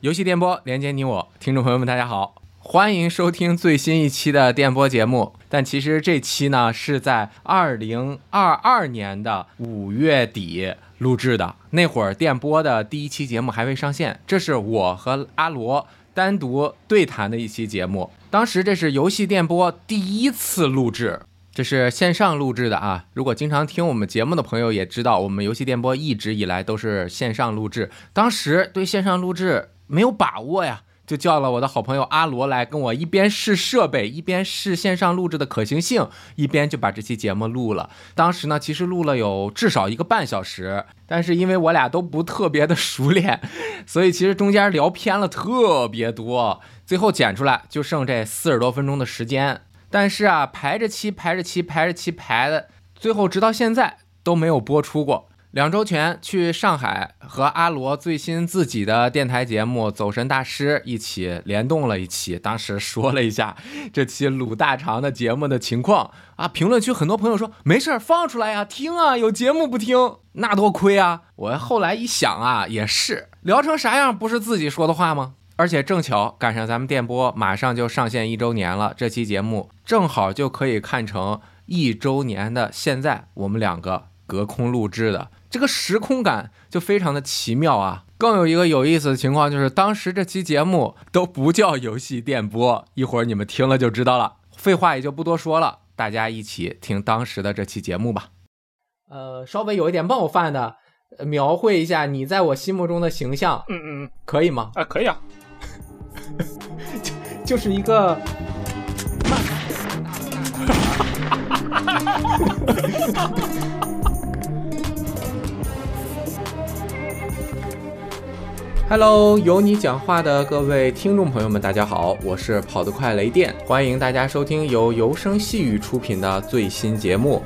游戏电波连接你我，听众朋友们，大家好，欢迎收听最新一期的电波节目。但其实这期呢是在二零二二年的五月底录制的，那会儿电波的第一期节目还未上线，这是我和阿罗单独对谈的一期节目。当时这是游戏电波第一次录制。这是线上录制的啊！如果经常听我们节目的朋友也知道，我们游戏电波一直以来都是线上录制。当时对线上录制没有把握呀，就叫了我的好朋友阿罗来跟我一边试设备，一边试线上录制的可行性，一边就把这期节目录了。当时呢，其实录了有至少一个半小时，但是因为我俩都不特别的熟练，所以其实中间聊偏了特别多，最后剪出来就剩这四十多分钟的时间。但是啊，排着期排着期排着期排的，最后直到现在都没有播出过。两周前去上海和阿罗最新自己的电台节目《走神大师》一起联动了一期，当时说了一下这期鲁大肠的节目的情况啊。评论区很多朋友说没事儿放出来呀，听啊，有节目不听那多亏啊。我后来一想啊，也是聊成啥样，不是自己说的话吗？而且正巧赶上咱们电波马上就上线一周年了，这期节目正好就可以看成一周年的现在，我们两个隔空录制的，这个时空感就非常的奇妙啊！更有一个有意思的情况就是，当时这期节目都不叫游戏电波，一会儿你们听了就知道了。废话也就不多说了，大家一起听当时的这期节目吧。呃，稍微有一点冒犯的，描绘一下你在我心目中的形象，嗯嗯，可以吗？啊，可以啊。就就是一个。Hello，有你讲话的各位听众朋友们，大家好，我是跑得快雷电，欢迎大家收听由由声细语出品的最新节目。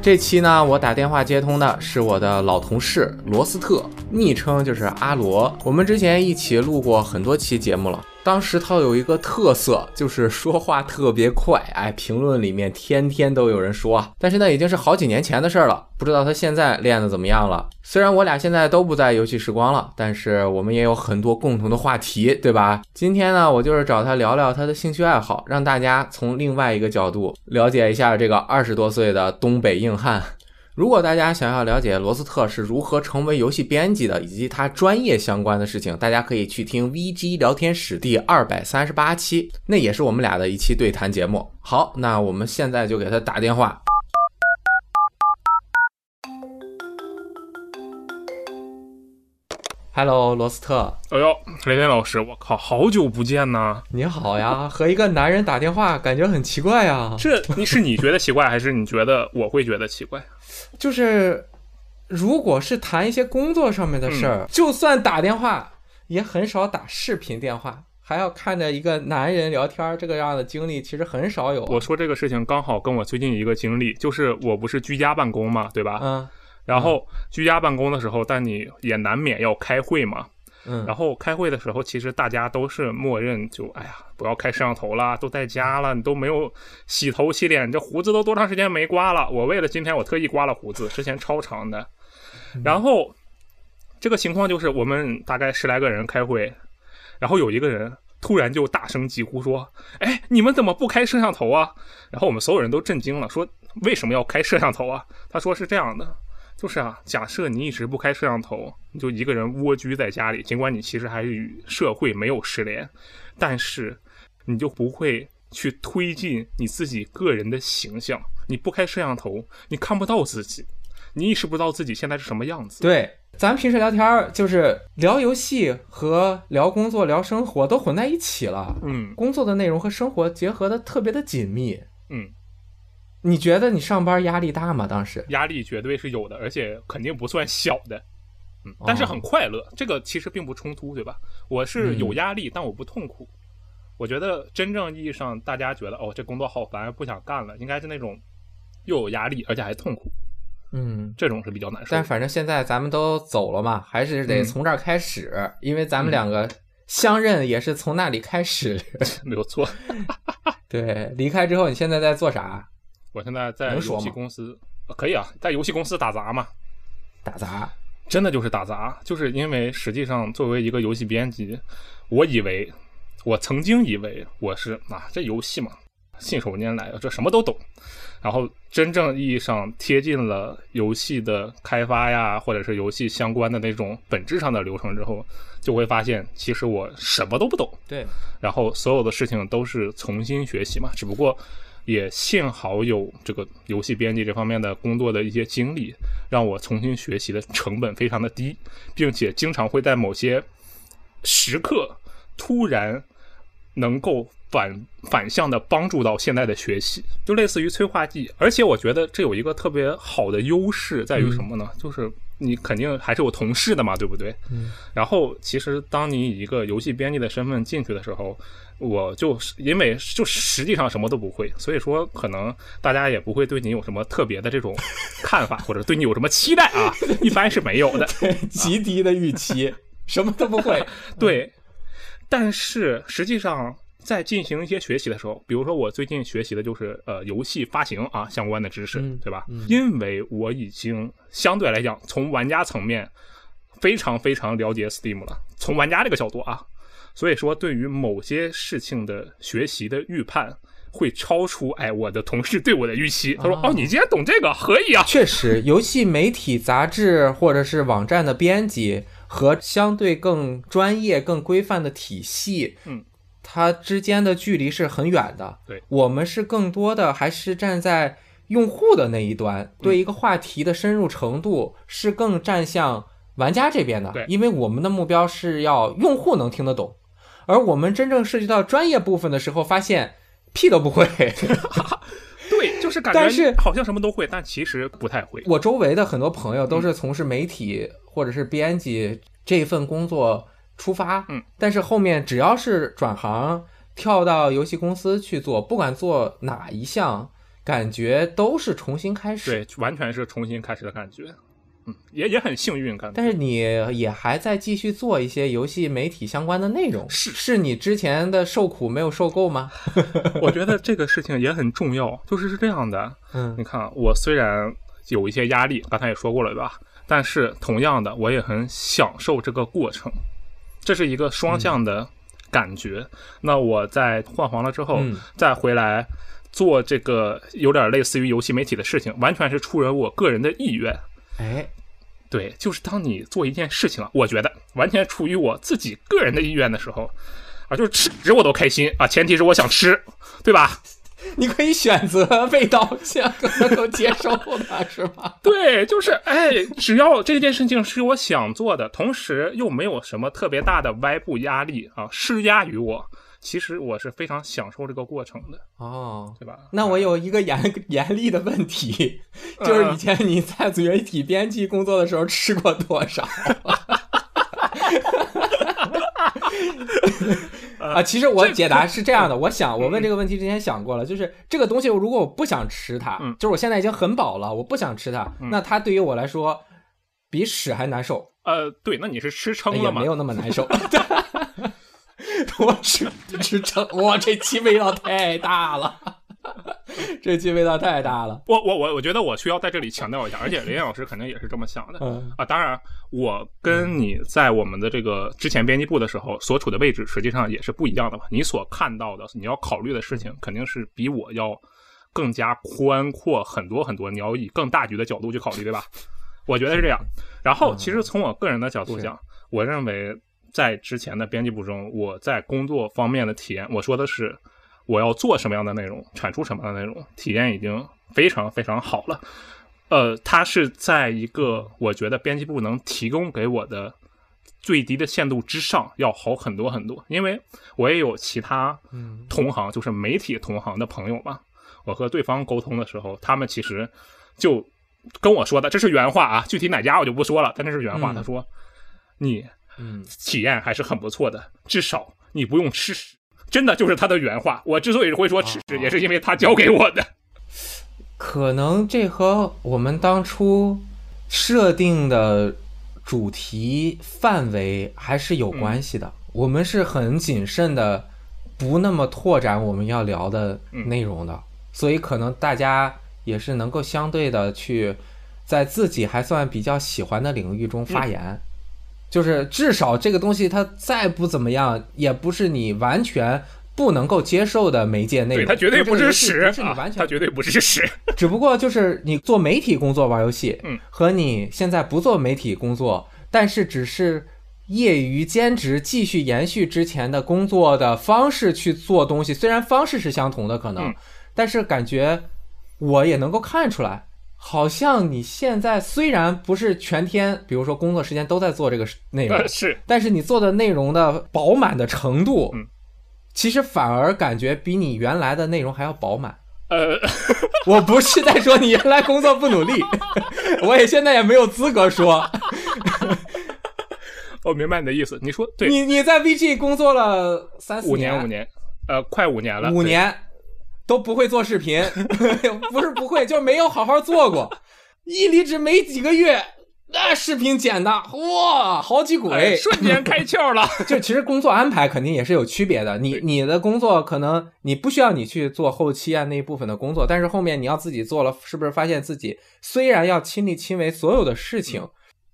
这期呢，我打电话接通的是我的老同事罗斯特，昵称就是阿罗，我们之前一起录过很多期节目了。当时他有一个特色，就是说话特别快，哎，评论里面天天都有人说啊。但是那已经是好几年前的事儿了，不知道他现在练的怎么样了。虽然我俩现在都不在游戏时光了，但是我们也有很多共同的话题，对吧？今天呢，我就是找他聊聊他的兴趣爱好，让大家从另外一个角度了解一下这个二十多岁的东北硬汉。如果大家想要了解罗斯特是如何成为游戏编辑的，以及他专业相关的事情，大家可以去听 VG 聊天室第二百三十八期，那也是我们俩的一期对谈节目。好，那我们现在就给他打电话。Hello，罗斯特。哎呦，雷电老师，我靠，好久不见呐！你好呀，和一个男人打电话，感觉很奇怪呀。这你是你觉得奇怪，还是你觉得我会觉得奇怪？就是，如果是谈一些工作上面的事儿，就算打电话，也很少打视频电话，还要看着一个男人聊天，这个样的经历其实很少有。我说这个事情刚好跟我最近一个经历，就是我不是居家办公嘛，对吧？嗯。然后居家办公的时候，但你也难免要开会嘛。嗯。然后开会的时候，其实大家都是默认就，哎呀，不要开摄像头了，都在家了，你都没有洗头洗脸，这胡子都多长时间没刮了？我为了今天，我特意刮了胡子，之前超长的。然后这个情况就是，我们大概十来个人开会，然后有一个人突然就大声疾呼说：“哎，你们怎么不开摄像头啊？”然后我们所有人都震惊了，说：“为什么要开摄像头啊？”他说是这样的。就是啊，假设你一直不开摄像头，你就一个人蜗居在家里，尽管你其实还是与社会没有失联，但是你就不会去推进你自己个人的形象。你不开摄像头，你看不到自己，你意识不到自己现在是什么样子。对，咱平时聊天就是聊游戏和聊工作、聊生活都混在一起了。嗯，工作的内容和生活结合的特别的紧密。嗯。你觉得你上班压力大吗？当时压力绝对是有的，而且肯定不算小的，嗯，但是很快乐，这个其实并不冲突，对吧？我是有压力，但我不痛苦。我觉得真正意义上，大家觉得哦，这工作好烦，不想干了，应该是那种又有压力，而且还痛苦，嗯，这种是比较难受。但反正现在咱们都走了嘛，还是得从这儿开始，因为咱们两个相认也是从那里开始，没有错。对，离开之后，你现在在做啥？我现在在游戏公司，可以啊，在游戏公司打杂嘛？打杂，真的就是打杂，就是因为实际上作为一个游戏编辑，我以为我曾经以为我是啊，这游戏嘛，信手拈来，这什么都懂。然后真正意义上贴近了游戏的开发呀，或者是游戏相关的那种本质上的流程之后，就会发现其实我什么都不懂。对，然后所有的事情都是重新学习嘛，只不过。也幸好有这个游戏编辑这方面的工作的一些经历，让我重新学习的成本非常的低，并且经常会在某些时刻突然能够反反向的帮助到现在的学习，就类似于催化剂。而且我觉得这有一个特别好的优势在于什么呢？就是你肯定还是有同事的嘛，对不对？嗯。然后其实当你以一个游戏编辑的身份进去的时候。我就是因为就实际上什么都不会，所以说可能大家也不会对你有什么特别的这种看法，或者对你有什么期待啊，一般是没有的，极低的预期，什么都不会。对，但是实际上在进行一些学习的时候，比如说我最近学习的就是呃游戏发行啊相关的知识，对吧？因为我已经相对来讲从玩家层面非常非常了解 Steam 了，从玩家这个角度啊。所以说，对于某些事情的学习的预判，会超出哎我的同事对我的预期。他说：“哦，你竟然懂这个，可以啊。”确实，游戏媒体、杂志或者是网站的编辑和相对更专业、更规范的体系，嗯，它之间的距离是很远的。对，我们是更多的还是站在用户的那一端，对一个话题的深入程度是更站向玩家这边的。对，因为我们的目标是要用户能听得懂。而我们真正涉及到专业部分的时候，发现屁都不会。对，就是感觉好像什么都会，但其实不太会。我周围的很多朋友都是从事媒体或者是编辑这份工作出发，嗯，但是后面只要是转行跳到游戏公司去做，不管做哪一项，感觉都是重新开始。对，完全是重新开始的感觉。嗯，也也很幸运感，但是你也还在继续做一些游戏媒体相关的内容，是是你之前的受苦没有受够吗？我觉得这个事情也很重要，就是是这样的。嗯，你看，我虽然有一些压力，刚才也说过了，对吧？但是同样的，我也很享受这个过程，这是一个双向的感觉。那我在换黄了之后，再回来做这个有点类似于游戏媒体的事情，完全是出于我个人的意愿。哎。对，就是当你做一件事情啊，我觉得完全出于我自己个人的意愿的时候，啊，就是吃我都开心啊，前提是我想吃，对吧？你可以选择味道相能够接受的是吗？对，就是哎，只要这件事情是我想做的，同时又没有什么特别大的外部压力啊施压于我。其实我是非常享受这个过程的哦，对吧？那我有一个严严厉的问题，就是以前你在媒体编辑工作的时候吃过多少？啊，其实我解答是这样的，我想我问这个问题之前想过了，就是这个东西如果我不想吃它，就是我现在已经很饱了，我不想吃它，那它对于我来说比屎还难受。呃，对，那你是吃撑了吗？没有那么难受。我吃吃撑，哇，这期味道太大了，这期味道太大了。我我我我觉得我需要在这里强调一下，而且林老师肯定也是这么想的啊。当然，我跟你在我们的这个之前编辑部的时候所处的位置，实际上也是不一样的嘛。你所看到的，你要考虑的事情，肯定是比我要更加宽阔很多很多。你要以更大局的角度去考虑，对吧？我觉得是这样。然后，其实从我个人的角度讲，我认为。在之前的编辑部中，我在工作方面的体验，我说的是我要做什么样的内容，产出什么样的内容，体验已经非常非常好了。呃，它是在一个我觉得编辑部能提供给我的最低的限度之上，要好很多很多。因为我也有其他同行，就是媒体同行的朋友嘛，我和对方沟通的时候，他们其实就跟我说的，这是原话啊，具体哪家我就不说了，但这是原话。他说你。嗯，体验还是很不错的，至少你不用吃屎，真的就是他的原话。我之所以会说吃屎，也是因为他教给我的。可能这和我们当初设定的主题范围还是有关系的。我们是很谨慎的，不那么拓展我们要聊的内容的，所以可能大家也是能够相对的去在自己还算比较喜欢的领域中发言，就是至少这个东西它再不怎么样，也不是你完全不能够接受的媒介内容。对，它绝对不是屎，不是你完全，它绝对不是屎。只不过就是你做媒体工作玩游戏，嗯，和你现在不做媒体工作，但是只是业余兼职，继续延续之前的工作的方式去做东西，虽然方式是相同的，可能，但是感觉我也能够看出来，好像你现在虽然不是全天，比如说工作时间都在做这个内容，是，但是你做的内容的饱满的程度，嗯，其实反而感觉比你原来的内容还要饱满。呃，我不是在说你原来工作不努力，我也现在也没有资格说。我明白你的意思，你说对。你你在 VG 工作了三四年，五年，五年，呃，快五年了，五年都不会做视频，不是不会，就是没有好好做过。一离职没几个月，那视频剪的哇，好几轨，瞬间开窍了。就其实工作安排肯定也是有区别的。你你的工作可能你不需要你去做后期啊那一部分的工作，但是后面你要自己做了，是不是发现自己虽然要亲力亲为所有的事情？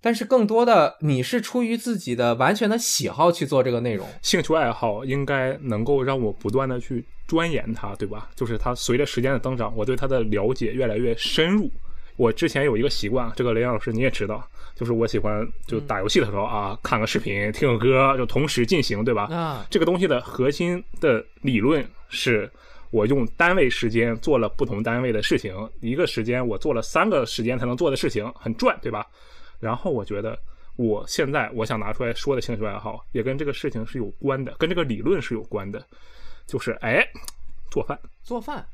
但是更多的，你是出于自己的完全的喜好去做这个内容，兴趣爱好应该能够让我不断的去钻研它，对吧？就是它随着时间的增长，我对它的了解越来越深入。我之前有一个习惯，这个雷老师你也知道，就是我喜欢就打游戏的时候啊，看个视频，听个歌，就同时进行，对吧？啊，这个东西的核心的理论是我用单位时间做了不同单位的事情，一个时间我做了三个时间才能做的事情，很赚，对吧？然后我觉得，我现在我想拿出来说的兴趣爱好，也跟这个事情是有关的，跟这个理论是有关的，就是哎，做饭，做饭，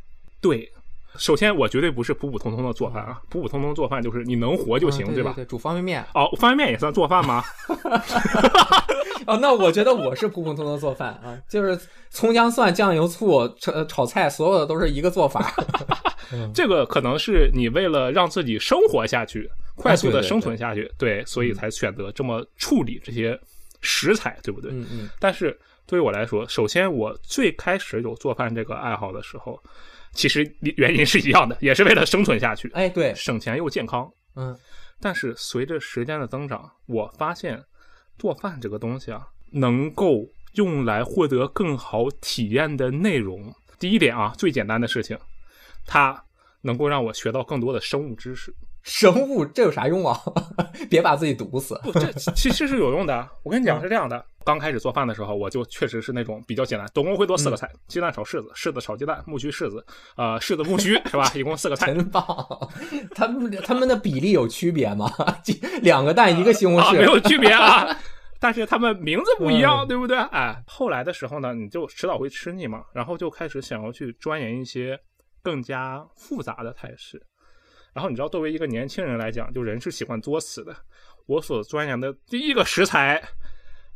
对，首先我绝对不是普普通通的做饭啊，普普通通做饭就是你能活就行，对吧？对，煮方便面，哦，方便面也算做饭吗？哦，那我觉得我是普普通通做饭啊，就是葱姜蒜酱油醋炒炒菜，所有的都是一个做法。这个可能是你为了让自己生活下去。快速的生存下去，对，所以才选择这么处理这些食材，对不对？嗯嗯。但是对于我来说，首先我最开始有做饭这个爱好的时候，其实原因是一样的，也是为了生存下去。哎，对，省钱又健康。嗯。但是随着时间的增长，我发现做饭这个东西啊，能够用来获得更好体验的内容。第一点啊，最简单的事情，它能够让我学到更多的生物知识。生物这有啥用啊？别把自己毒死。不，这其实是有用的。我跟你讲是这样的，刚开始做饭的时候，我就确实是那种比较简单，总共会做四个菜：鸡蛋炒柿子，柿子炒鸡蛋，木须柿子，呃，柿子木须是吧？一共四个菜。真棒！他们他们的比例有区别吗？两个蛋一个西红柿没有区别啊，但是他们名字不一样，对不对？哎，后来的时候呢，你就迟早会吃腻嘛，然后就开始想要去钻研一些更加复杂的菜式。然后你知道，作为一个年轻人来讲，就人是喜欢作死的。我所钻研的第一个食材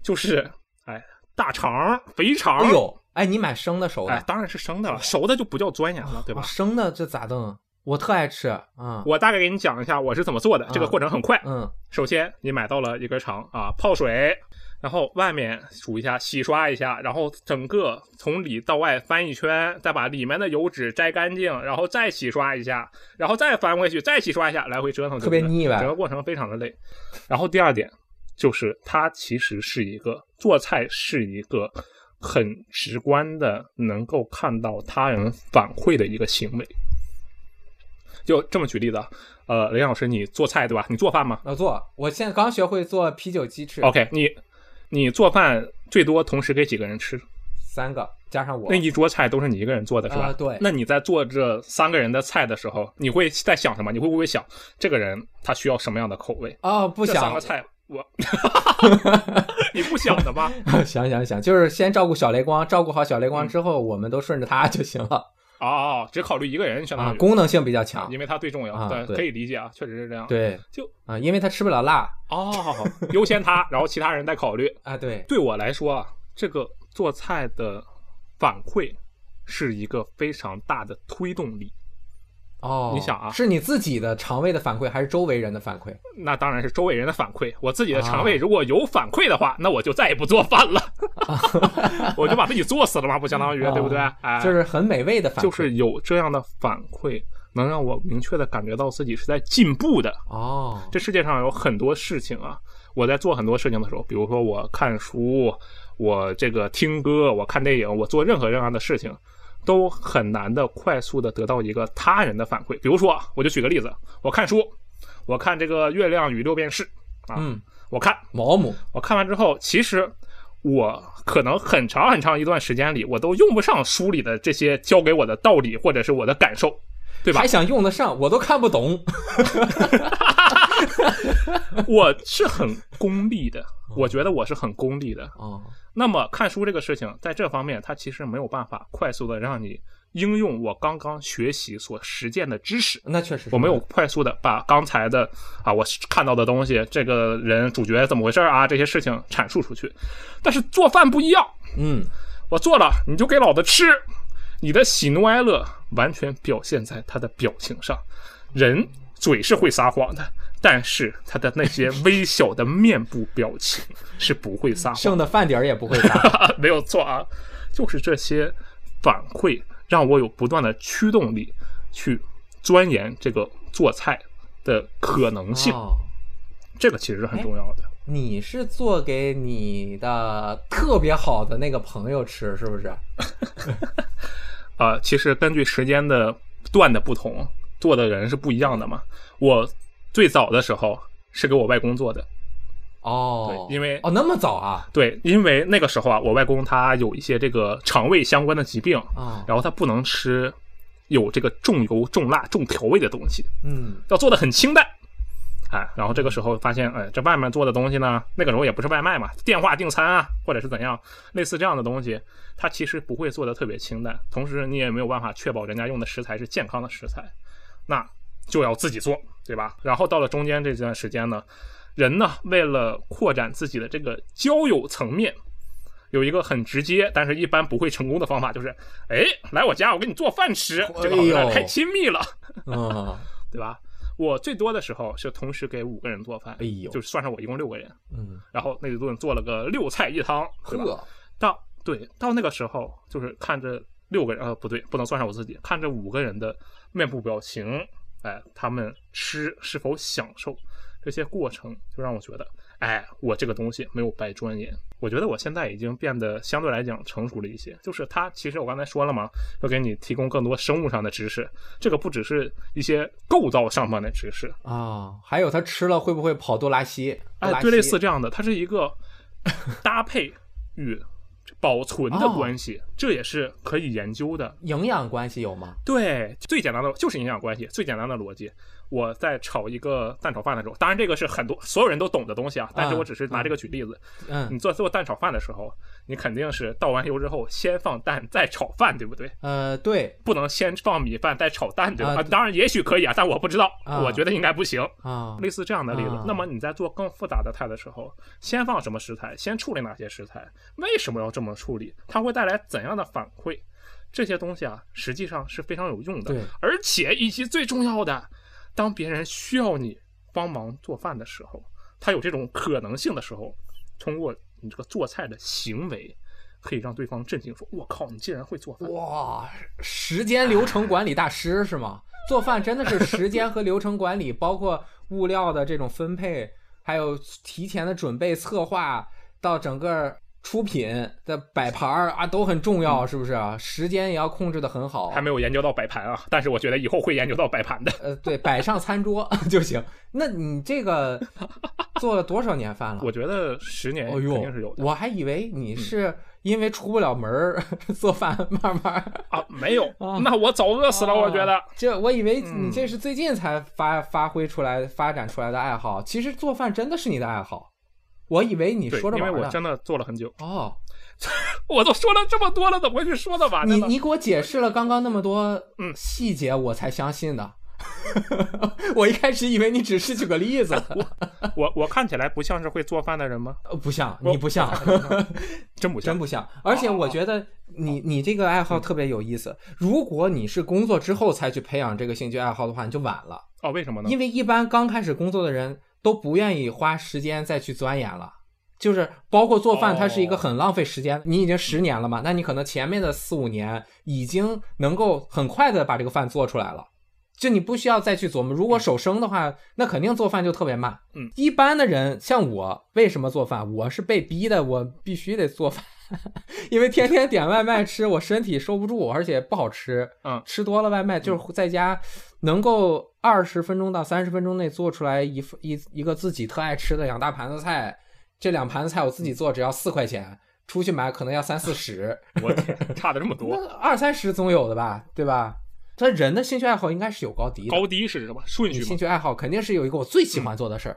就是，哎，大肠、肥肠。哎呦，哎，你买生的熟的？哎，当然是生的了，熟的就不叫钻研了，对吧？生的这咋弄？我特爱吃啊！我大概给你讲一下我是怎么做的，这个过程很快。嗯，首先你买到了一根肠啊，泡水。然后外面煮一下，洗刷一下，然后整个从里到外翻一圈，再把里面的油脂摘干净，然后再洗刷一下，然后再翻回去，再洗刷一下，来回折腾，特别腻歪整个过程非常的累。然后第二点就是它其实是一个做菜是一个很直观的，能够看到他人反馈的一个行为。就这么举例子，呃，林老师，你做菜对吧？你做饭吗？我做，我现在刚学会做啤酒鸡翅。OK，你。你做饭最多同时给几个人吃？三个加上我。那一桌菜都是你一个人做的是吧？对。那你在做这三个人的菜的时候，你会在想什么？你会不会想这个人他需要什么样的口味？哦，不想。三个菜我，你不想的吗？想想想，就是先照顾小雷光，照顾好小雷光之后，我们都顺着他就行了。哦，只考虑一个人，相当于功能性比较强，因为它最重要。对，可以理解啊，确实是这样。对，就啊，因为他吃不了辣。哦，优先他，然后其他人再考虑。啊，对，对我来说啊，这个做菜的反馈是一个非常大的推动力。哦，你想啊，是你自己的肠胃的反馈，还是周围人的反馈？那当然是周围人的反馈。我自己的肠胃如果有反馈的话，那我就再也不做饭了，我就把自己作死了嘛，不相当于对不对？哎，就是很美味的反馈，就是有这样的反馈，能让我明确的感觉到自己是在进步的。哦，这世界上有很多事情啊，我在做很多事情的时候，比如说我看书，我这个听歌，我看电影，我做任何任何的事情，都很难的快速的得到一个他人的反馈。比如说，我就举个例子，我看书，我看这个《月亮与六便士》啊，嗯，我看，毛姆，我看完之后，其实我可能很长很长一段时间里，我都用不上书里的这些教给我的道理或者是我的感受，对吧还？想用得上，我都看不懂。我是很功利的，我觉得我是很功利的。哦，那么看书这个事情，在这方面，它其实没有办法快速的让你应用我刚刚学习所实践的知识。那确实我没有快速的把刚才的啊我看到的东西，这个人主角怎么回事啊这些事情阐述出去。但是做饭不一样，嗯，我做了你就给老子吃，你的喜怒哀乐完全表现在他的表情上。人嘴是会撒谎的，但是他的那些微小的面部表情 是不会撒谎的。剩的饭点儿也不会撒。没有错啊，就是这些反馈让我有不断的驱动力去钻研这个做菜的可能性，哦，这个其实是很重要的。你是做给你的特别好的那个朋友吃，是不是？啊、其实根据时间的段的不同，做的人是不一样的嘛。我最早的时候是给我外公做的，哦，对因为哦那么早啊？对，因为那个时候啊，我外公他有一些这个肠胃相关的疾病，啊，然后他不能吃有这个重油、重辣、重调味的东西，嗯要做的很清淡。哎，然后这个时候发现，哎，这外面做的东西呢，那个时候也不是外卖嘛，电话订餐啊，或者是怎样，类似这样的东西，它其实不会做的特别清淡，同时你也没有办法确保人家用的食材是健康的食材，那就要自己做，对吧？然后到了中间这段时间呢，人呢为了扩展自己的这个交友层面，有一个很直接，但是一般不会成功的方法，就是，哎，来我家，我给你做饭吃，这个好像太亲密了。嗯，对吧？我最多的时候是同时给五个人做饭，哎呦就是算上我一共六个人，嗯，然后那一顿做了个六菜一汤，对吧？呵，到对到那个时候，就是看着六个人，呃，不对，不能算上我自己，看着五个人的面部表情，哎，他们吃是否享受这些过程，就让我觉得，哎，我这个东西没有白钻研。我觉得我现在已经变得相对来讲成熟了一些，就是它其实我刚才说了嘛，要给你提供更多生物上的知识，这个不只是一些构造上面的知识，啊，还有它吃了会不会跑多拉稀？多哎，对，类似这样的，它是一个 搭配与保存的哦关系，这也是可以研究的。营养关系有吗？对，最简单的就是营养关系，最简单的逻辑。我在炒一个蛋炒饭的时候，当然这个是很多所有人都懂的东西啊，但是我只是拿这个举例子。嗯你做做蛋炒饭的时候，你肯定是倒完油之后先放蛋再炒饭，对不对？呃，对不能先放米饭再炒蛋，对吧？当然也许可以啊，但我不知道，啊我觉得应该不行。啊，类似这样的例子。啊那么你在做更复杂的菜的时候，先放什么食材，先处理哪些食材，为什么要这么处理？它会带来怎样的反馈？这些东西啊，实际上是非常有用的。对，而且以及最重要的，当别人需要你帮忙做饭的时候，他有这种可能性的时候，通过你这个做菜的行为，可以让对方震惊，说：“我靠，你竟然会做饭！”哇，时间流程管理大师 是吗？做饭真的是时间和流程管理，包括物料的这种分配，还有提前的准备策划，到整个出品的摆盘儿啊都很重要，是不是啊？时间也要控制的很好还。没有研究到摆盘啊，但是我觉得以后会研究到摆盘的。呃，对，摆上餐桌 就行。那你这个做了多少年饭了？我觉得十年哎肯定是有，的。我还以为你是因为出不了门儿做饭，慢慢啊，没有，啊那我早饿死了。我觉得，这我以为嗯你这是最近才发发挥出来、发展出来的爱好，其实做饭真的是你的爱好。我以为你说着玩儿呢。为我真的做了很久，哦，我都说了这么多了，怎么会是说的完的呢？你你给我解释了刚刚那么多嗯细节，我才相信的。我一开始以为你只是举个例子，我我我看起来不像是会做饭的人吗？呃不像你不像，真不像真。不像。而且我觉得你你这个爱好特别有意思。如果你是工作之后才去培养这个兴趣爱好的话，你就晚了。哦，为什么呢？因为一般刚开始工作的人都不愿意花时间再去钻研了。就是包括做饭，哦它是一个很浪费时间。你已经十年了嘛，那你可能前面的四五年已经能够很快的把这个饭做出来了。就你不需要再去琢磨。如果手生的话，那肯定做饭就特别慢。嗯，一般的人像我，为什么做饭？我是被逼的，我必须得做饭，因为天天点外卖吃，我身体受不住，而且不好吃。嗯，吃多了外卖就是在家能够二十分钟到三十分钟内做出来一份一一个自己特爱吃的两大盘子菜，这两盘子菜我自己做只要四块钱，出去买可能要三四十。我天，差的这么多，二三十总有的吧，对吧？他人的兴趣爱好应该是有高低的，高低是什么顺序？兴趣爱好肯定是有一个我最喜欢做的事儿，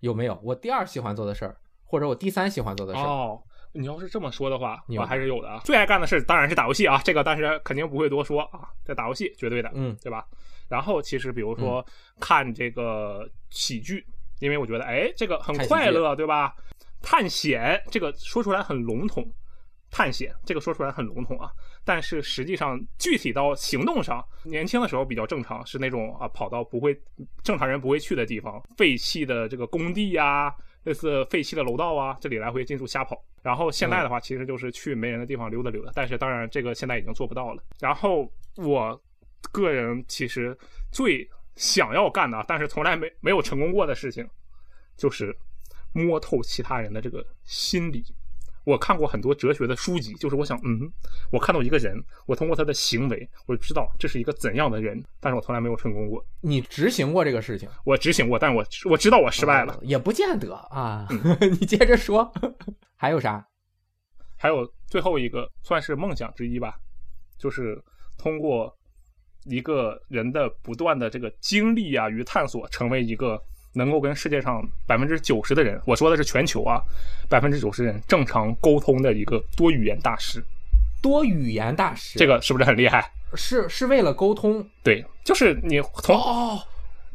有没有？我第二喜欢做的事儿，或者我第三喜欢做的事儿。哦，你要是这么说的话，我还是有的啊。最爱干的事当然是打游戏啊，这个但是肯定不会多说啊，这打游戏绝对的，嗯，对吧？然后其实比如说看这个喜剧，因为我觉得哎，这个很快乐，对吧？探险这个说出来很笼统，探险这个说出来很笼统啊，但是实际上具体到行动上，年轻的时候比较正常，是那种啊跑到不会正常人不会去的地方，废弃的这个工地呀、类似废弃的楼道啊，这里来回进出瞎跑。然后现在的话，其实就是去没人的地方溜达溜达，但是当然这个现在已经做不到了。然后我个人其实最想要干的，但是从来没没有成功过的事情，就是摸透其他人的这个心理。我看过很多哲学的书籍，就是我想，嗯，我看到一个人，我通过他的行为，我就知道这是一个怎样的人，但是我从来没有成功过。你执行过这个事情，我执行过，但我我知道我失败了。呃也不见得啊。嗯 你接着说，还有啥？还有最后一个算是梦想之一吧，就是通过一个人的不断的这个经历啊与探索，成为一个能够跟世界上百分之九十的人，我说的是全球啊，百分之九十人正常沟通的一个多语言大师。多语言大师，这个是不是很厉害？是是为了沟通对，就是你从哦，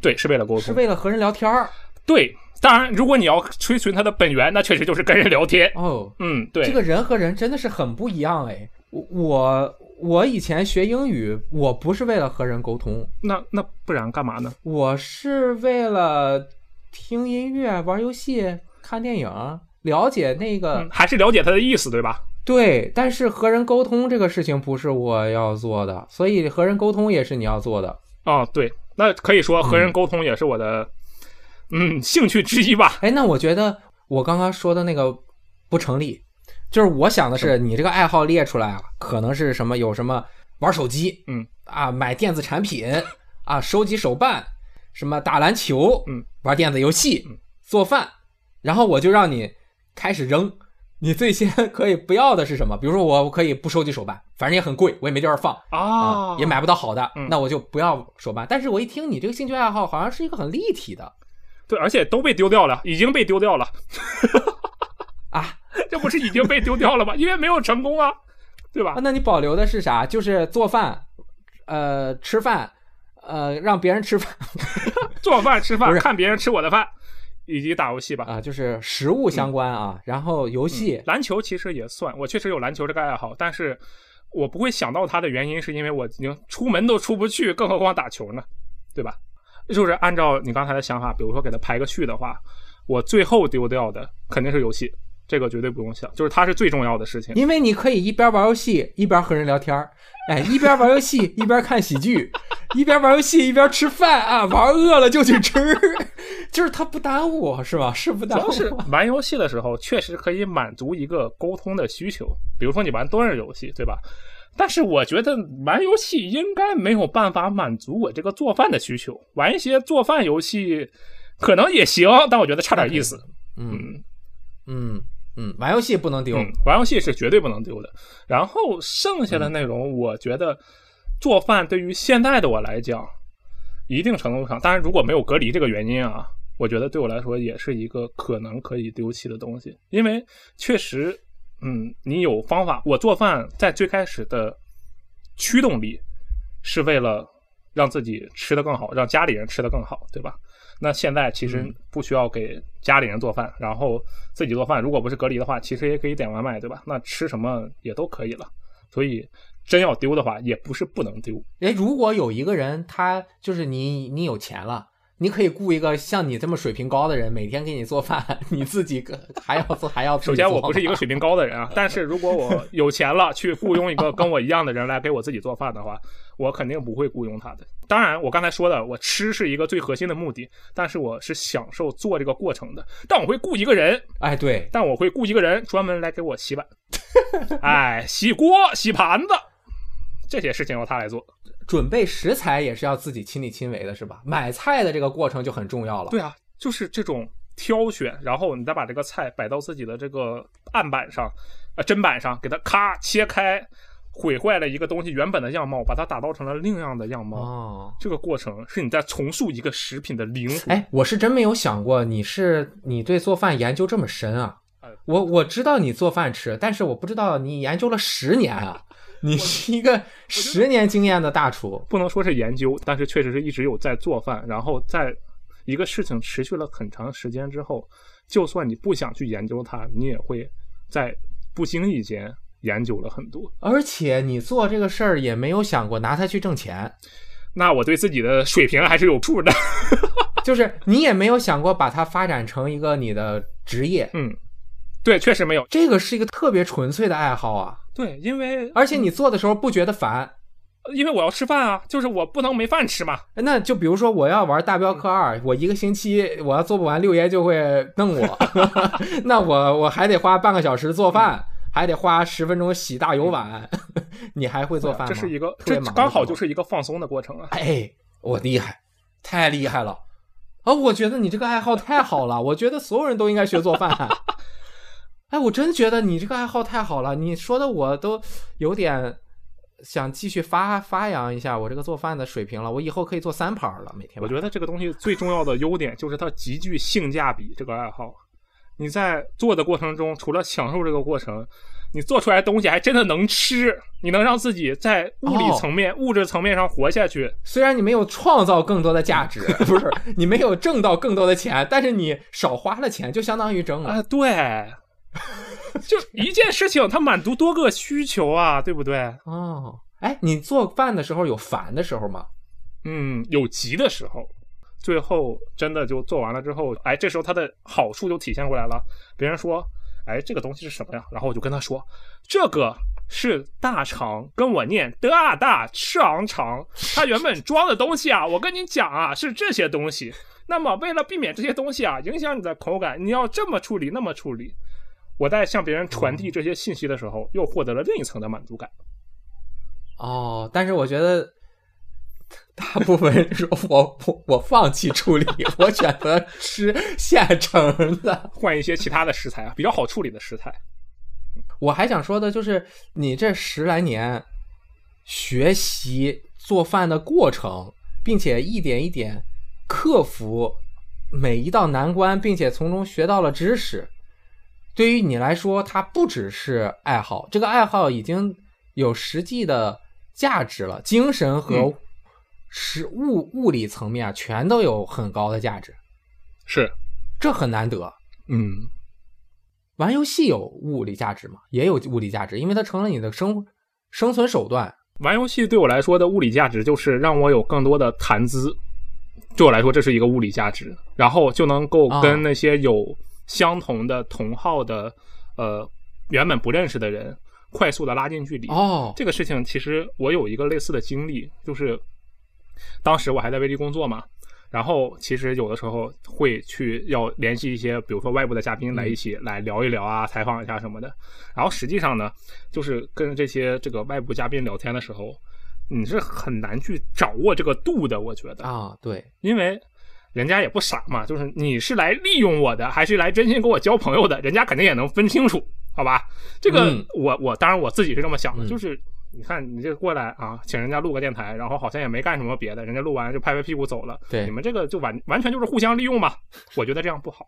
对是为了沟通是，为了和人聊天儿对。当然，如果你要追寻它的本源，那确实就是跟人聊天。哦。嗯，对，这个人和人真的是很不一样哎。我我我以前学英语，我不是为了和人沟通，那那不然干嘛呢？我是为了听音乐、玩游戏、看电影，了解那个、嗯，还是了解他的意思，对吧？对。但是和人沟通这个事情不是我要做的，所以和人沟通也是你要做的。哦，对，那可以说和人沟通也是我的，嗯，兴趣之一吧。哎，那我觉得我刚刚说的那个不成立，就是我想的是，你这个爱好列出来啊，可能是什么有什么玩手机，嗯。啊，买电子产品啊，收集手办，什么打篮球，嗯，玩电子游戏嗯，做饭，然后我就让你开始扔。你最先可以不要的是什么？比如说我可以不收集手办，反正也很贵，我也没地儿放啊，也买不到好的，嗯。那我就不要手办。但是我一听你这个兴趣爱好好像是一个很立体的对，而且都被丢掉了，已经被丢掉了，啊，这不是已经被丢掉了吗？因为没有成功啊，对吧啊，？那你保留的是啥？就是做饭，呃，吃饭，呃，让别人吃饭 做饭、吃饭，看别人吃我的饭，以及打游戏吧。啊，就是食物相关啊。然后游戏，篮球其实也算，我确实有篮球这个爱好，但是我不会想到它的原因，是因为我已经出门都出不去，更何况打球呢，对吧？就是按照你刚才的想法，比如说给它排个序的话，我最后丢掉的肯定是游戏，这个绝对不用想，就是它是最重要的事情。因为你可以一边玩游戏一边和人聊天儿，哎，一边玩游戏一边看喜剧，一边玩游戏一边吃饭啊，玩饿了就去吃，就是它不耽误是吧？是不耽误主要是 玩游戏的时候，确实可以满足一个沟通的需求，比如说你玩多人游戏，对吧？但是我觉得玩游戏应该没有办法满足我这个做饭的需求。玩一些做饭游戏可能也行，但我觉得差点意思。嗯嗯嗯嗯，玩游戏不能丢，嗯，玩游戏是绝对不能丢的。然后剩下的内容，我觉得做饭对于现在的我来讲，一定程度上，当然如果没有隔离这个原因啊，我觉得对我来说也是一个可能可以丢弃的东西，因为确实，嗯，你有方法。我做饭在最开始的驱动力是为了让自己吃得更好，让家里人吃得更好，对吧？那现在其实嗯不需要给家里人做饭，然后自己做饭。如果不是隔离的话，其实也可以点外卖，对吧？那吃什么也都可以了。所以真要丢的话，也不是不能丢。诶，如果有一个人他就是你，你有钱了，你可以雇一个像你这么水平高的人，每天给你做饭，你自己个还要做还要首先，我不是一个水平高的人啊，但是如果我有钱了，去雇佣一个跟我一样的人来给我自己做饭的话，我肯定不会雇佣他的。当然，我刚才说的，我吃是一个最核心的目的，但是我是享受做这个过程的。但我会雇一个人，哎，对，但我会雇一个人专门来给我洗碗，哎，洗锅、洗盘子，这些事情由他来做。准备食材也是要自己亲力亲为的，是吧？买菜的这个过程就很重要了。对啊，就是这种挑选，然后你再把这个菜摆到自己的这个案板上，呃，砧板上，给它咔切开，毁坏了一个东西原本的样貌，把它打造成了另样的样貌。哦，这个过程是你在重塑一个食品的灵魂。哎，我是真没有想过你是你对做饭研究这么深啊哎！我我知道你做饭吃，但是我不知道你研究了十年啊！你是一个十年经验的大厨。不能说是研究，但是确实是一直有在做饭。然后在一个事情持续了很长时间之后，就算你不想去研究它，你也会在不经意间研究了很多。而且你做这个事儿也没有想过拿它去挣钱，那我对自己的水平还是有数的。就是你也没有想过把它发展成一个你的职业。嗯，对，确实没有。这个是一个特别纯粹的爱好啊！对，因为而且你做的时候不觉得烦。因为我要吃饭啊，就是我不能没饭吃嘛。那就比如说我要玩大镖客二，我一个星期我要做不完，六爷就会弄我。那我我还得花半个小时做饭，还得花十分钟洗大油碗。你还会做饭吗？这是一个，这刚好就是一个放松的过程啊。哎，我厉害，太厉害了！啊，我觉得你这个爱好太好了，我觉得所有人都应该学做饭。哎，我真觉得你这个爱好太好了，你说的我都有点想继续发发扬一下我这个做饭的水平了。我以后可以做三盘儿了，每天。我觉得这个东西最重要的优点就是它极具性价比。这个爱好，你在做的过程中，除了享受这个过程，你做出来的东西还真的能吃，你能让自己在物理哦层面、物质层面上活下去。虽然你没有创造更多的价值，不是你没有挣到更多的钱，但是你少花了钱，就相当于挣了。啊，对，就一件事情，它满足多个需求啊，对不对？哦，哎，你做饭的时候有烦的时候吗？嗯，有急的时候，最后真的就做完了之后，哎，这时候它的好处就体现过来了。别人说，哎，这个东西是什么呀？然后我就跟他说，这个是大肠，跟我念大吃昂肠。它原本装的东西啊，我跟你讲啊，是这些东西。那么为了避免这些东西啊影响你的口感，你要这么处理，那么处理。我在向别人传递这些信息的时候，又获得了另一层的满足感。哦，但是我觉得大部分人说我我我放弃处理，我选择吃现成的。换一些其他的食材啊，比较好处理的食材。我还想说的就是，你这十来年学习做饭的过程，并且一点一点克服每一道难关，并且从中学到了知识。对于你来说，它不只是爱好，这个爱好已经有实际的价值了，精神和嗯实物物理层面啊，全都有很高的价值，是，这很难得。嗯，玩游戏有物理价值吗？也有物理价值，因为它成了你的生生存手段。玩游戏对我来说的物理价值就是让我有更多的谈资，对我来说这是一个物理价值，然后就能够啊跟那些有相同的同号的，呃，原本不认识的人快速的拉近距离。哦，这个事情其实我有一个类似的经历，就是当时我还在威力工作嘛，然后其实有的时候会去要联系一些，比如说外部的嘉宾来一起来聊一聊啊，采访一下什么的。然后实际上呢，就是跟这些这个外部嘉宾聊天的时候，你是很难去掌握这个度的，我觉得，啊，对，因为。人家也不傻嘛，就是你是来利用我的，还是来真心跟我交朋友的，人家肯定也能分清楚，好吧？这个、嗯。我我当然我自己是这么想的，嗯。就是你看你这过来啊，请人家录个电台，然后好像也没干什么别的，人家录完就拍拍屁股走了，对。你们这个就完完全就是互相利用嘛，我觉得这样不好。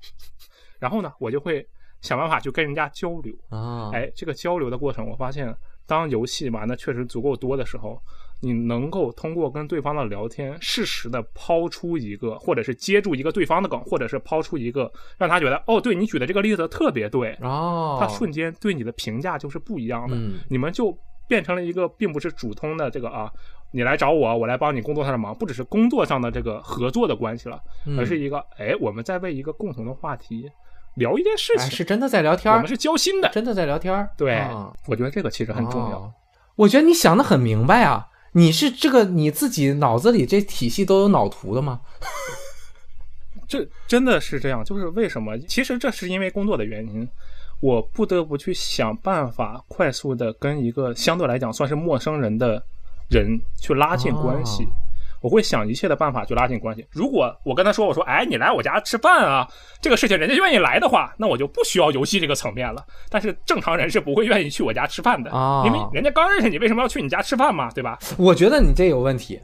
然后呢，我就会想办法去跟人家交流，啊，哎，这个交流的过程，我发现当游戏玩的确实足够多的时候，你能够通过跟对方的聊天，适时的抛出一个，或者是接住一个对方的梗，或者是抛出一个让他觉得，哦，对你举的这个例子特别对，哦，他瞬间对你的评价就是不一样的，嗯。你们就变成了一个并不是主通的这个啊，你来找我，我来帮你工作上的忙，不只是工作上的这个合作的关系了，嗯。而是一个哎，我们在为一个共同的话题聊一件事情，哎是真的在聊天儿？我们，是交心的。真的在聊天儿。对，啊我觉得这个其实很重要。哦。我觉得你想的很明白啊，你是这个你自己脑子里这体系都有脑图的吗？这真的是这样，就是为什么？其实这是因为工作的原因，我不得不去想办法快速的跟一个相对来讲算是陌生人的人去拉近关系。我会想一切的办法去拉近关系。如果我跟他说，我说，哎，你来我家吃饭啊，这个事情人家愿意来的话，那我就不需要游戏这个层面了。但是正常人是不会愿意去我家吃饭的，哦因为人家刚认识你，为什么要去你家吃饭嘛，对吧？我觉得你这有问题，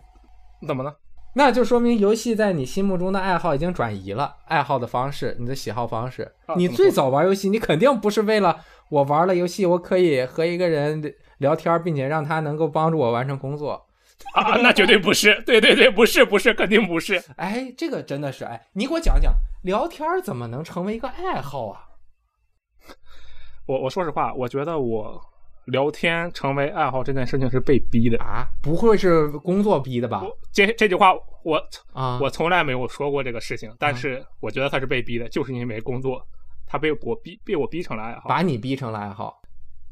怎么了？那就说明游戏在你心目中的爱好已经转移了，爱好的方式，你的喜好方式。你最早玩游戏，你肯定不是为了我玩了游戏，我可以和一个人聊天，并且让他能够帮助我完成工作。啊，那绝对不是，对对对，不是不是，肯定不是。哎，这个真的是哎，你给我讲讲，聊天怎么能成为一个爱好啊？我我说实话，我觉得我聊天成为爱好这件事情是被逼的。啊，不会是工作逼的吧？这这句话我啊，我从来没有说过这个事情，但是我觉得他是被逼的，就是因为工作，他被我逼被我逼成了爱好，把你逼成了爱好，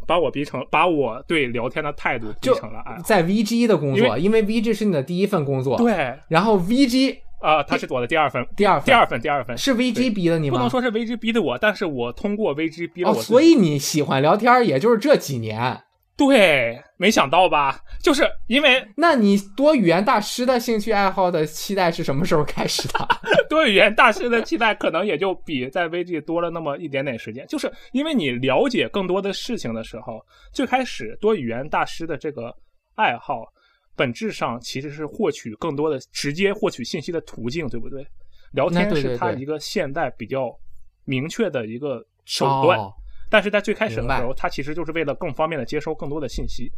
把我逼成把我对聊天的态度逼成了爱。在 VG 的工作，因为 VG 是你的第一份工作，，对然后 VG 啊、他是我的第二份，第二份第二份，第二份。是 VG 逼的你吗？不能说是 VG 逼的我，但是我通过 VG 逼了哦，我。所以你喜欢聊天，也就是这几年。对，没想到吧？就是因为那你多语言大师的兴趣爱好的期待是什么时候开始的？多语言大师的期待可能也就比在 VG 多了那么一点点时间，就是因为你了解更多的事情的时候，最开始多语言大师的这个爱好，本质上其实是获取更多的直接获取信息的途径，对不对？聊天是他一个现代比较明确的一个手段，哦但是在最开始的时候，它其实就是为了更方便的接收更多的信息。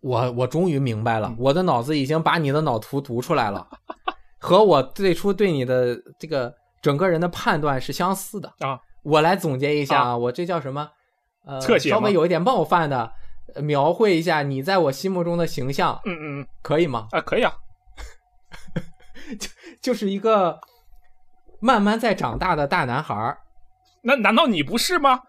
我我终于明白了嗯，我的脑子已经把你的脑图读出来了，和我最初对你的这个整个人的判断是相似的啊。我来总结一下啊我这叫什么？呃，稍微有一点冒犯的呃描绘一下你在我心目中的形象，嗯嗯嗯可以吗？啊，可以啊，就就是一个慢慢在长大的大男孩儿。那难道你不是吗？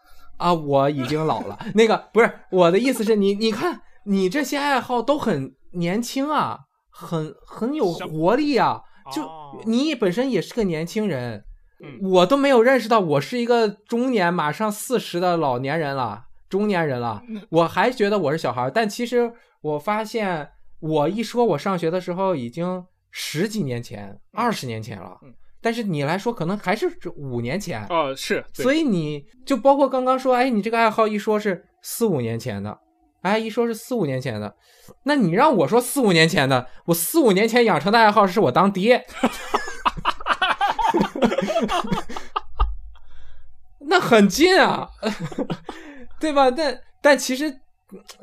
啊，我已经老了。那个不是我的意思是你，你看你这些爱好都很年轻啊，很很有活力啊。就哦你本身也是个年轻人，嗯我都没有认识到我是一个中年马上四十的老年人了，中年人了，嗯我还觉得我是小孩儿。但其实我发现，我一说我上学的时候已经十几年前、二十年前了嗯。但是你来说，可能还是这五年前。哦，是，所以你就包括刚刚说，哎，你这个爱好一说是四五年前的，哎，一说是四五年前的，那你让我说四五年前的，我四五年前养成的爱好是我当爹，那很近啊，对吧？但但其实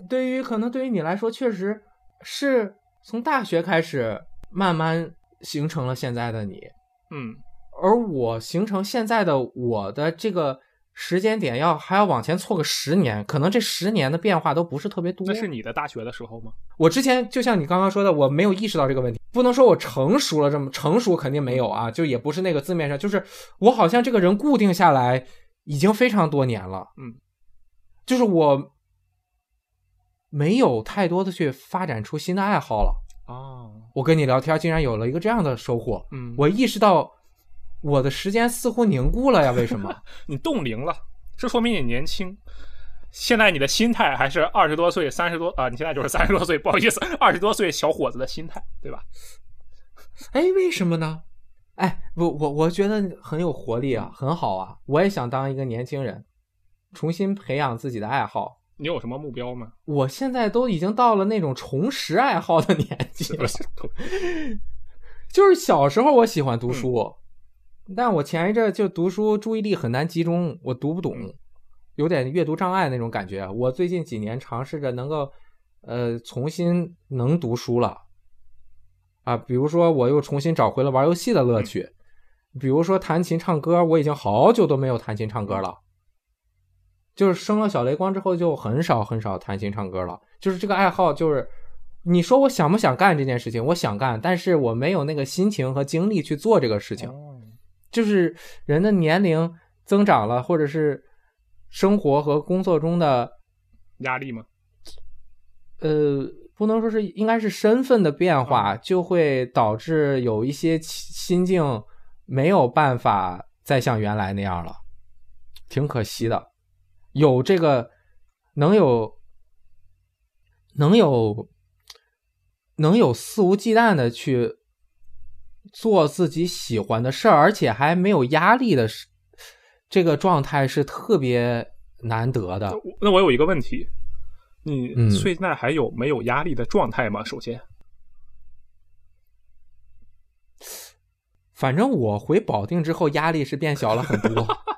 对于可能对于你来说，确实是从大学开始慢慢形成了现在的你。嗯而我形成现在的我的这个时间点要还要往前错个十年，可能这十年的变化都不是特别多。那是你的大学的时候吗？我之前就像你刚刚说的，我没有意识到这个问题，不能说我成熟了这么成熟，肯定没有啊，就也不是那个字面上，就是我好像这个人固定下来已经非常多年了，嗯，就是我没有太多的去发展出新的爱好了。哦，我跟你聊天，竟然有了一个这样的收获，嗯，我意识到我的时间似乎凝固了呀，为什么？你冻龄了，这说明你年轻。现在你的心态还是二十多岁、三十多啊，你现在就是三十多岁，不好意思，二十多岁小伙子的心态，对吧？哎，为什么呢？哎，我我我觉得很有活力啊，很好啊，我也想当一个年轻人，重新培养自己的爱好。你有什么目标吗？我现在都已经到了那种重拾爱好的年纪了？就是小时候我喜欢读书，但我前一阵就读书注意力很难集中，我读不懂，有点阅读障碍那种感觉。我最近几年尝试着能够，呃，重新能读书了，啊，比如说我又重新找回了玩游戏的乐趣，比如说弹琴唱歌，我已经好久都没有弹琴唱歌了。就是生了小雷光之后，就很少很少弹琴唱歌了。就是这个爱好，就是你说我想不想干这件事情，我想干，但是我没有那个心情和精力去做这个事情。就是人的年龄增长了，或者是生活和工作中的压力吗？呃，不能说是，应该是身份的变化，就会导致有一些心境没有办法再像原来那样了，挺可惜的。有这个，能有，能有，能有肆无忌惮的去做自己喜欢的事儿，而且还没有压力的，这个状态是特别难得的。那我有一个问题，你现在还有没有压力的状态吗？首先，反正我回保定之后，压力是变小了很多。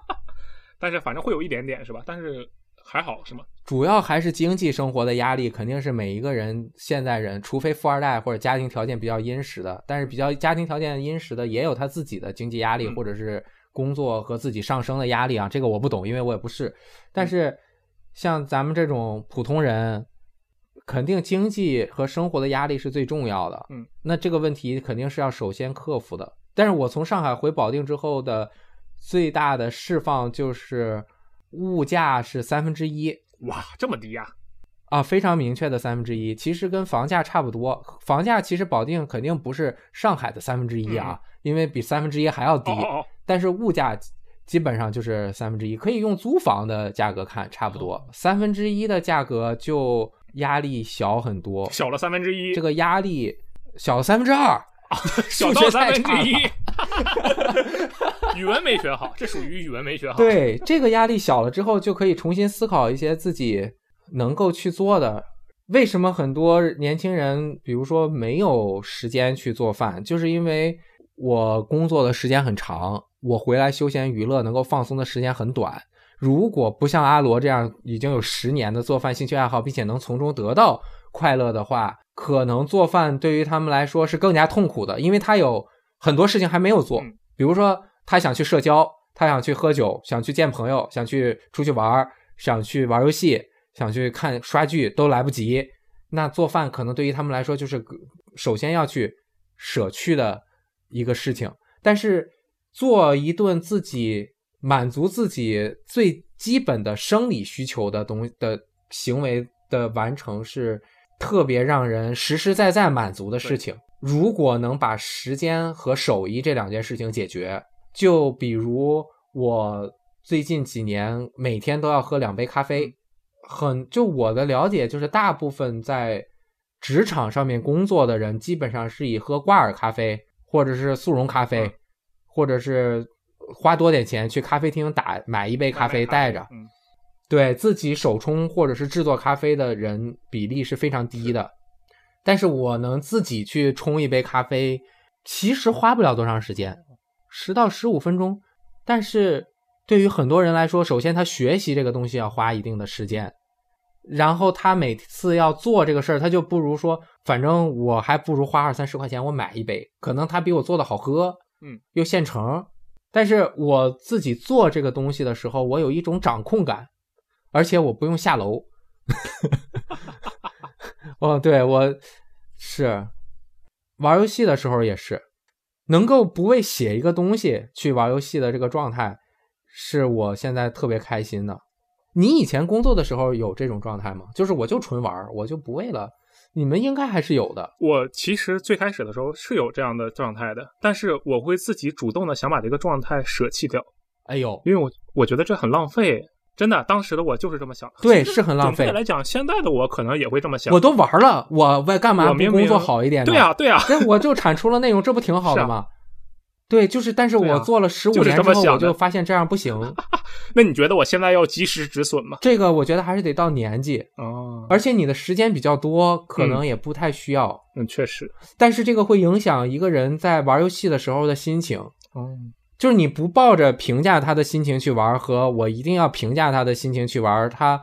但是反正会有一点点是吧？但是还好是吗？主要还是经济生活的压力，肯定是每一个人现代人，除非富二代或者家庭条件比较殷实的，但是比较家庭条件殷实的也有他自己的经济压力，或者是工作和自己上升的压力啊。这个我不懂，因为我也不是。但是像咱们这种普通人，肯定经济和生活的压力是最重要的。嗯，那这个问题肯定是要首先克服的。但是我从上海回保定之后的。最大的释放就是物价是三分之一，哇，这么低呀！啊，非常明确的三分之一，其实跟房价差不多。房价其实保定肯定不是上海的三分之一啊，因为比三分之一还要低。但是物价基本上就是三分之一，可以用租房的价格看，差不多三分之一的价格就压力小很多，小了三分之一。这个压力小了三分之二。小到三分之一，语文没学好，这属于语文没学好。对，这个压力小了之后，就可以重新思考一些自己能够去做的。为什么很多年轻人，比如说没有时间去做饭，就是因为我工作的时间很长，我回来休闲娱乐能够放松的时间很短。如果不像阿罗这样已经有十年的做饭兴趣爱好，并且能从中得到快乐的话。可能做饭对于他们来说是更加痛苦的，因为他有很多事情还没有做。比如说，他想去社交，他想去喝酒，想去见朋友，想去出去玩，想去玩游戏，想去看刷剧，都来不及。那做饭可能对于他们来说就是首先要去舍去的一个事情。但是做一顿自己满足自己最基本的生理需求的东的行为的完成是。特别让人实实在在满足的事情，如果能把时间和手艺这两件事情解决，就比如我最近几年每天都要喝两杯咖啡，很就我的了解，就是大部分在职场上面工作的人，基本上是以喝挂耳咖啡，或者是速溶咖啡，或者是花多点钱去咖啡厅打买一杯咖啡带着。对自己手冲或者是制作咖啡的人比例是非常低的，但是我能自己去冲一杯咖啡，其实花不了多长时间，十到十五分钟。但是对于很多人来说，首先他学习这个东西要花一定的时间，然后他每次要做这个事儿，他就不如说，反正我还不如花二三十块钱我买一杯，可能他比我做的好喝，嗯，又现成。但是我自己做这个东西的时候，我有一种掌控感。而且我不用下楼，哦，对我是玩游戏的时候也是，能够不为写一个东西去玩游戏的这个状态，是我现在特别开心的。你以前工作的时候有这种状态吗？就是我就纯玩，我就不为了。你们应该还是有的。我其实最开始的时候是有这样的状态的，但是我会自己主动的想把这个状态舍弃掉。哎呦，因为我我觉得这很浪费。真的，当时的我就是这么想。对，是很浪费。来讲，现在的我可能也会这么想。我都玩了，我为干嘛不工作好一点？对啊，对呀。那我就产出了内容，这不挺好的吗？对，就是，但是我做了十五年之后，我就发现这样不行。那你觉得我现在要及时止损吗？这个我觉得还是得到年纪哦，而且你的时间比较多，可能也不太需要。嗯，确实。但是这个会影响一个人在玩游戏的时候的心情。哦。就是你不抱着评价他的心情去玩，和我一定要评价他的心情去玩，他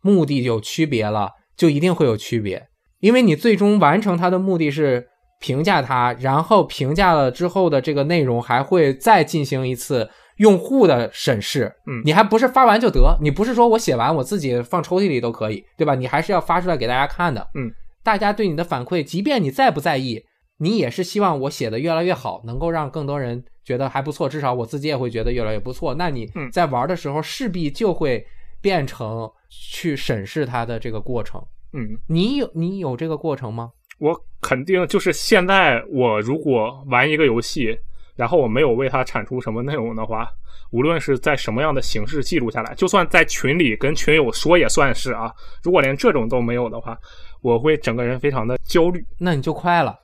目的有区别了，就一定会有区别。因为你最终完成他的目的是评价他，然后评价了之后的这个内容还会再进行一次用户的审视，嗯你还不是发完就得，你不是说我写完我自己放抽屉里都可以，对吧？你还是要发出来给大家看的，嗯，大家对你的反馈，即便你再不在意，你也是希望我写的越来越好，能够让更多人觉得还不错，至少我自己也会觉得越来越不错。那你嗯在玩的时候，势必就会变成去审视它的这个过程。嗯，你有你有这个过程吗？我肯定就是现在，我如果玩一个游戏，然后我没有为它产出什么内容的话，无论是在什么样的形式记录下来，就算在群里跟群友说也算是啊。如果连这种都没有的话，我会整个人非常的焦虑。那你就快了，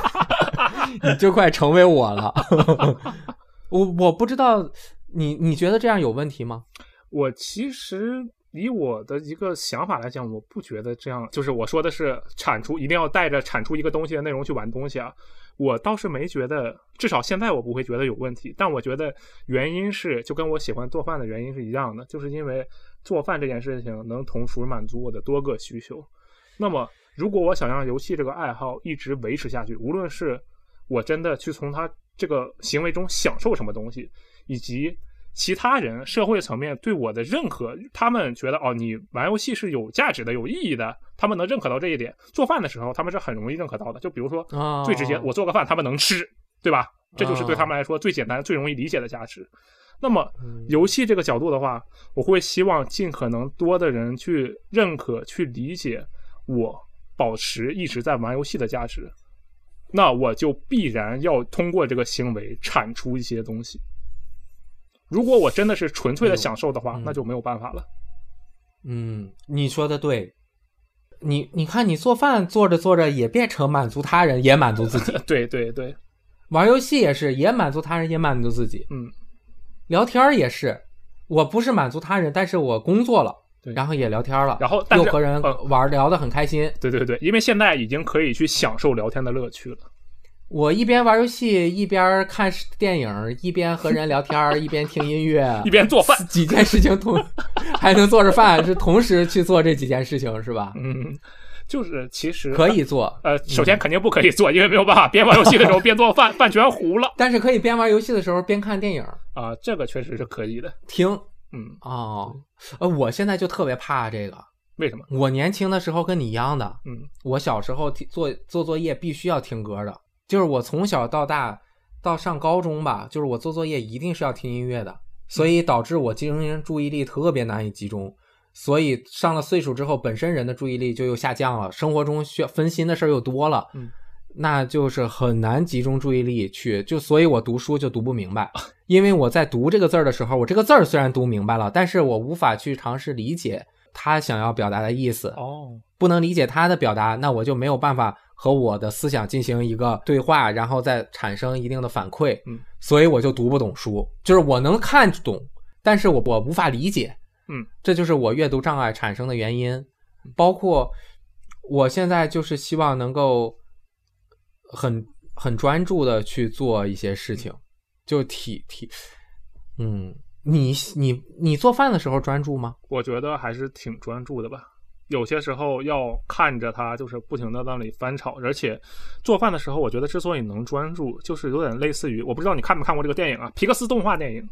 你就快成为我了。我我不知道你你觉得这样有问题吗？我其实以我的一个想法来讲，我不觉得这样，就是我说的是产出一定要带着产出一个东西的内容去玩东西啊。我倒是没觉得，至少现在我不会觉得有问题。但我觉得原因是，就跟我喜欢做饭的原因是一样的，就是因为做饭这件事情能同时满足我的多个需求。那么，如果我想让游戏这个爱好一直维持下去，无论是我真的去从它这个行为中享受什么东西，以及其他人社会层面对我的认可，他们觉得哦，你玩游戏是有价值的、有意义的，他们能认可到这一点。做饭的时候，他们是很容易认可到的。就比如说啊，最直接，我做个饭，他们能吃，对吧？这就是对他们来说最简单、最容易理解的价值。那么，嗯游戏这个角度的话，我会希望尽可能多的人去认可、去理解我保持一直在玩游戏的价值。那我就必然要通过这个行为产出一些东西。如果我真的是纯粹的享受的话，嗯那就没有办法了。嗯，你说的对。你你看，你做饭做着做着也变成满足他人，也满足自己；对对对，玩游戏也是，也满足他人，也满足自己。嗯，聊天儿也是，我不是满足他人，但是我工作了，然后也聊天了，然后但又和人呃玩聊得很开心。对对对，因为现在已经可以去享受聊天的乐趣了。我一边玩游戏，一边看电影，一边和人聊天，一边听音乐，一边做饭，几件事情同还能做着饭，是同时去做这几件事情，是吧？嗯，就是其实可以做，呃，首先肯定不可以做，因为没有办法边玩游戏的时候 边做饭，饭全糊了但是可以边玩游戏的时候边看电影啊。这个确实是可以的。听。嗯，哦，呃，我现在就特别怕这个。为什么？我年轻的时候跟你一样的，嗯我小时候听做做作业必须要听歌的，就是我从小到大到上高中吧，就是我做作业一定是要听音乐的，所以导致我精神注意力特别难以集中。所以上了岁数之后，本身人的注意力就又下降了，生活中需要分心的事儿又多了，嗯，那就是很难集中注意力去，就所以我读书就读不明白，因为我在读这个字儿的时候，我这个字儿虽然读明白了，但是我无法去尝试理解他想要表达的意思，哦，不能理解他的表达，那我就没有办法和我的思想进行一个对话，然后再产生一定的反馈。嗯，所以我就读不懂书，就是我能看懂，但是我我无法理解。嗯，这就是我阅读障碍产生的原因。包括我现在就是希望能够很很专注的去做一些事情，就体体，嗯，你你你做饭的时候专注吗？我觉得还是挺专注的吧。有些时候要看着它，就是不停的在那里翻炒，而且做饭的时候，我觉得之所以能专注，就是有点类似于，我不知道你看没看过这个电影啊，皮克斯动画电影，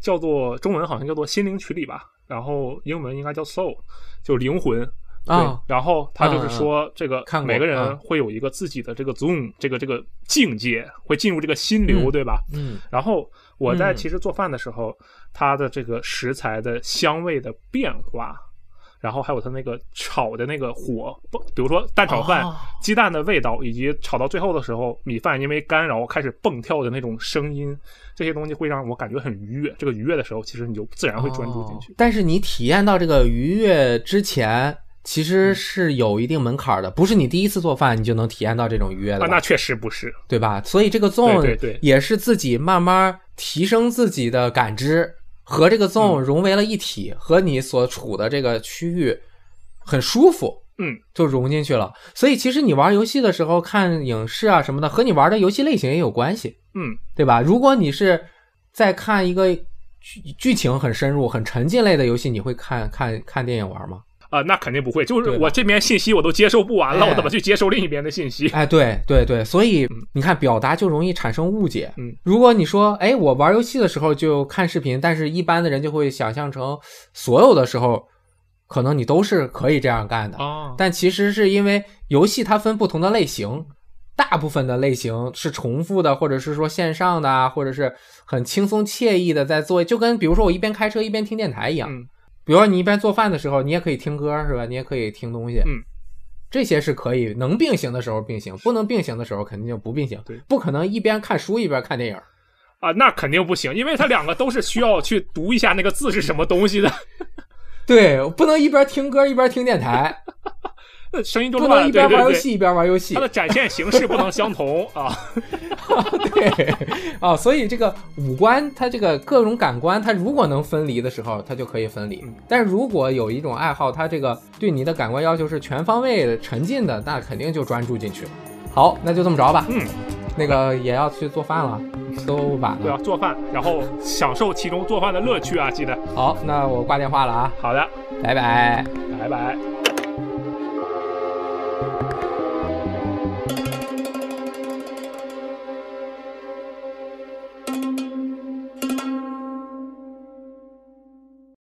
叫做中文好像叫做《心灵曲里》吧，然后英文应该叫 Soul，就灵魂。对，啊然后他就是说，这个每个人嗯会有一个自己的这个 zone，这个这个境界，会进入这个心流，嗯对吧？嗯然后我在嗯其实做饭的时候，它的这个食材的香味的变化，然后还有它那个炒的那个火，比如说蛋炒饭，哦鸡蛋的味道，以及炒到最后的时候，米饭因为干扰开始蹦跳的那种声音，这些东西会让我感觉很愉悦。这个愉悦的时候，其实你就自然会专注进去哦。但是你体验到这个愉悦之前，其嗯实是有一定门槛的，不是你第一次做饭你就能体验到这种愉悦的啊，那确实不是。对吧？所以这个 zone 对对也是自己慢慢提升自己的感知，和这个 zone 融为了一体，和你所处的这个区域很舒服。嗯，就融进去了。所以其实你玩游戏的时候看影视啊什么的，和你玩的游戏类型也有关系。嗯，对吧？如果你是在看一个剧剧情很深入、很沉浸类的游戏，你会看看看电影玩吗？啊、那肯定不会。就是我这边信息我都接受不完了，哎我怎么去接受另一边的信息？哎，对对对，所以你看表达就容易产生误解。嗯，如果你说，哎，我玩游戏的时候就看视频，但是一般的人就会想象成所有的时候，可能你都是可以这样干的。啊，但其实是因为游戏它分不同的类型，大部分的类型是重复的，或者是说线上的啊，或者是很轻松惬意的在做，就跟比如说我一边开车一边听电台一样。嗯比如说你一边做饭的时候，你也可以听歌，是吧？你也可以听东西。嗯，这些是可以能并行的时候并行，不能并行的时候肯定就不并行。对，不可能一边看书一边看电影。啊，那肯定不行，因为它两个都是需要去读一下那个字是什么东西的，对，不能一边听歌一边听电台，那 声音都不乱了。能一边玩游戏一边玩游戏它。的展现形式不能相同啊。对啊，所以这个五官，它这个各种感官，它如果能分离的时候，它就可以分离嗯。但是如果有一种爱好，它这个对你的感官要求是全方位沉浸的，那肯定就专注进去了。好，那就这么着吧。嗯，那个也要去做饭了，都晚对啊，了。做饭，然后享受其中做饭的乐趣啊，记得。好，那我挂电话了啊，好的，拜拜。拜拜。Música